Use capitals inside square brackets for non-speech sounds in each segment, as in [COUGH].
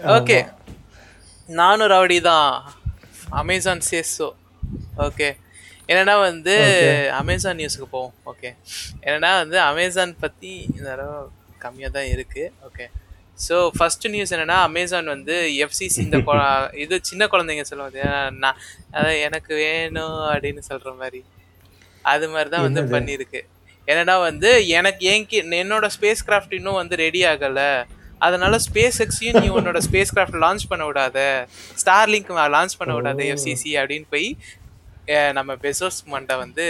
Okay நானும் rowdy தான். Amazon சேஸோ okay என்னன்னா வந்து அமேசான் நியூஸுக்கு போவோம். ஓகே என்னன்னா வந்து அமேசான் பற்றி இந்த தடவை கம்மியாக தான் இருக்குது ஓகே ஸோ ஃபர்ஸ்ட் நியூஸ் என்னன்னா அமேசான் வந்து எஃப்சிசி இந்த [LAUGHS] கொ- இது சின்ன குழந்தைங்க சொல்லுவாங்க. நான் அதான் எனக்கு வேணும் அப்படின்னு சொல்கிற மாதிரி. அது மாதிரி தான் வந்து பண்ணியிருக்கு. என்னன்னா வந்து எனக்கு ஏன் என்னோட ஸ்பேஸ் கிராஃப்ட் இன்னும் வந்து ரெடி ஆகலை. அதனால ஸ்பேஸ் எக்ஸையும் நீ உன்னோட ஸ்பேஸ் கிராஃப்ட் லான்ச் பண்ண விடாத. ஸ்டார் லிங்க் லான்ச் பண்ண விடாத எஃப்சிசி அப்படின்னு போய் நம்ம பெசோஸ் மண்டை வந்து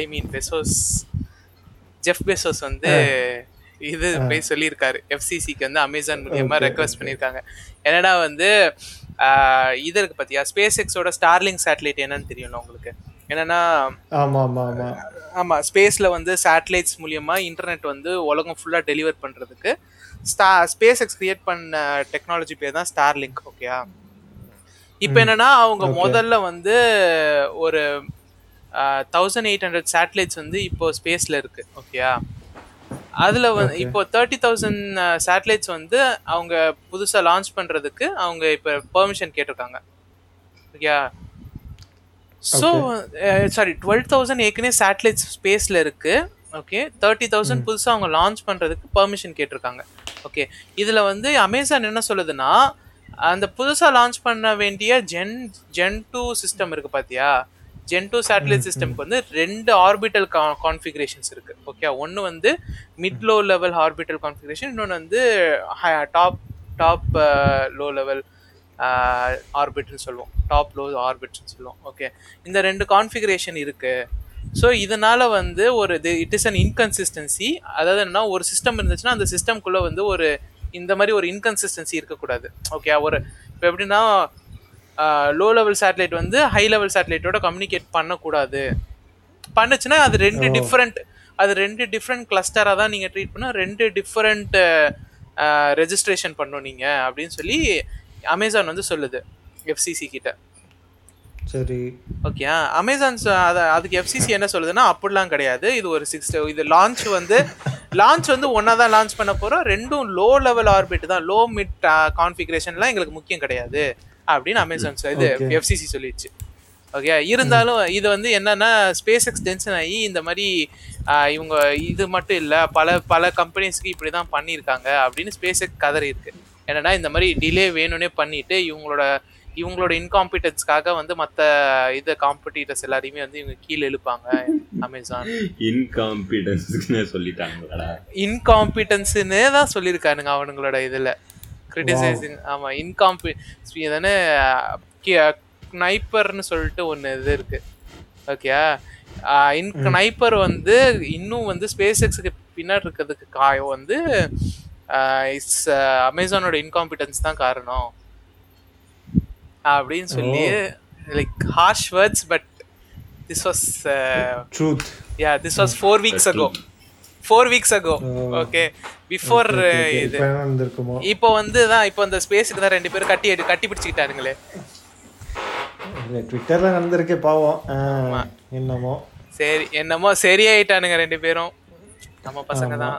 I mean Bezos Jeff Bezos வந்து இது போய் சொல்லியிருக்காரு. எஃப்சிசிக்கு வந்து அமேசான் மூலியமா ரெக்வஸ்ட் பண்ணியிருக்காங்க. என்னடா வந்து இது இருக்கு பார்த்தியா ஸ்பேஸ் எக்ஸோட ஸ்டார்லிங் சேட்டலைட் என்னன்னு தெரியணும் உங்களுக்கு? என்னன்னா ஆமா ஆமா ஆமா ஆமா ஸ்பேஸ்ல வந்து சேட்டலைட்ஸ் மூலியமா இன்டர்நெட் வந்து உலகம் ஃபுல்லா டெலிவர் பண்றதுக்கு ஸ்டா ஸ்பேஸ் எக்ஸ் கிரியேட் பண்ண டெக்னாலஜி பேர் தான் ஸ்டார்லிங்க் ஓகேயா இப்போ என்னன்னா அவங்க முதல்ல வந்து ஒரு தௌசண்ட் எயிட் ஹண்ட்ரட் சேட்டலைட்ஸ் வந்து இப்போ ஸ்பேஸ்ல இருக்கு ஓகேயா அதுல வந்து இப்போ தேர்ட்டி தௌசண்ட் சேட்டலைட்ஸ் வந்து அவங்க புதுசா லான்ச் பண்றதுக்கு அவங்க இப்போ பெர்மிஷன் கேட்டிருக்காங்க ஓகேயா ஸோ சாரி டுவெல் தௌசண்ட் ஏற்கனவே சேட்டலைட்ஸ் ஸ்பேஸில் இருக்கு. ஓகே தேர்ட்டி தௌசண்ட் புதுசாக அவங்க லான்ச் பண்ணுறதுக்கு பெர்மிஷன் கேட்டிருக்காங்க. ஓகே இதில் வந்து அமேசான் என்ன சொல்லுதுன்னா அந்த புதுசாக லான்ச் பண்ண வேண்டிய ஜென் ஜென் டூ சிஸ்டம் இருக்கு பார்த்தியா ஜென் டூ சேட்டலைட் சிஸ்டம்க்கு வந்து ரெண்டு ஆர்பிட்டல் கான்ஃபிகரேஷன்ஸ் இருக்கு. ஓகே ஒன்று வந்து mid low level orbital configuration இன்னொன்று வந்து டாப் டாப் லோ லெவல் ஆர்பிட்னு சொல்லுவோம். டாப் லோ ஆர்பிட்னு சொல்லுவோம். ஓகே இந்த ரெண்டு கான்ஃபிகரேஷன் இருக்கு. ஸோ இதனால வந்து ஒரு இட் இஸ் அன் இன்கன்சிஸ்டன்சி அதாவது என்னன்னா ஒரு சிஸ்டம் இருந்துச்சுன்னா அந்த சிஸ்டம்குள்ளே வந்து ஒரு இந்த மாதிரி ஒரு இன்கன்சிஸ்டன்சி இருக்கக்கூடாது. ஓகே ஒரு இப்போ எப்படின்னா லோ லெவல் சேட்டலைட் வந்து ஹை லெவல் சேட்டலைட்டோட கம்யூனிகேட் பண்ணக்கூடாது. பண்ணுச்சுன்னா அது ரெண்டு டிஃப்ரெண்ட் அது ரெண்டு டிஃப்ரெண்ட் கிளஸ்டராக தான் நீங்கள் ட்ரீட் பண்ண ரெண்டு டிஃப்ரெண்ட் ரெஜிஸ்ட்ரேஷன் பண்ணும் நீங்கள் அப்படின்னு சொல்லி அமேசான் வந்து சொல்லுது எஃப்சிசி கிட்ட. சரி. ஓகே அமேசான் அதை அதுக்கு எஃப்சிசி என்ன சொல்லுதுன்னா அப்படிலாம் கிடையாது. இது ஒரு சிக்ஸ் இது லான்ச் வந்து லான்ச் வந்து ஒன்றா தான் லான்ச் பண்ண போகிறோம் ரெண்டும் லோ லெவல் ஆர்பிட் தான். லோ மிட் கான்ஃபிகரேஷன்லாம் எங்களுக்கு முக்கியம் கிடையாது அப்படின்னு அமேசான் இது. எஃப்சிசி சொல்லிடுச்சு ஓகே இருந்தாலும் இது வந்து என்னன்னா ஸ்பேஸ் எக்ஸ் டென்ஷன் ஆகி இந்த மாதிரி இவங்க இது மட்டும் இல்லை பல பல கம்பெனிஸ்க்கு இப்படி தான் பண்ணியிருக்காங்க அப்படின்னு ஸ்பேஸ் எக்ஸ் கதறி இருக்கு என்னன்னா இந்த மாதிரி டிலே வேணும்னே பண்ணிட்டு இவங்களோட இவங்களோட இன்காம்பிட்டன்ஸ்க்காக வந்து மற்ற இது காம்படிட்டர்ஸ் எல்லாரையுமே வந்து இவங்க கீழே இழுப்பாங்க அமேசான் இன்காம்பிடன்ஸ்னு சொல்லிட்டாங்களா இன்காம்பிட்டன்ஸ்னே தான் சொல்லியிருக்கானுங்க அவனுங்களோட இதில். கிரிட்டிசைசிங் ஆமாம் இன்காம்பி தானே நைப்பர்னு சொல்லிட்டு ஒன்று இது இருக்கு. ஓகே இன் நைப்பர் வந்து இன்னும் வந்து ஸ்பேஸ் எக்ஸுக்கு பின்னாடி இருக்கிறதுக்கு காயம் வந்து இட்ஸ் அமேசானோட இன்காம்பிட்டன்ஸ் தான் காரணம். அப்படின்னு சொல்லி like harsh words but this was truth yeah this was four weeks ago four weeks ago okay before இது. இப்போ என்ன வந்திருக்குமோ இப்போ வந்து தான் இப்போ இந்த ஸ்பேஸுக்கு தான் ரெண்டு பேரும் கட்டி கட்டி பிடிச்சிக்கிட்டாருங்களே. ட்விட்டரில் நடந்திருக்கே பாவம். என்னமோ. சரி என்னமோ சரியாயிட்டானுங்க ரெண்டு பேரும். நம்ம பசங்க தான்.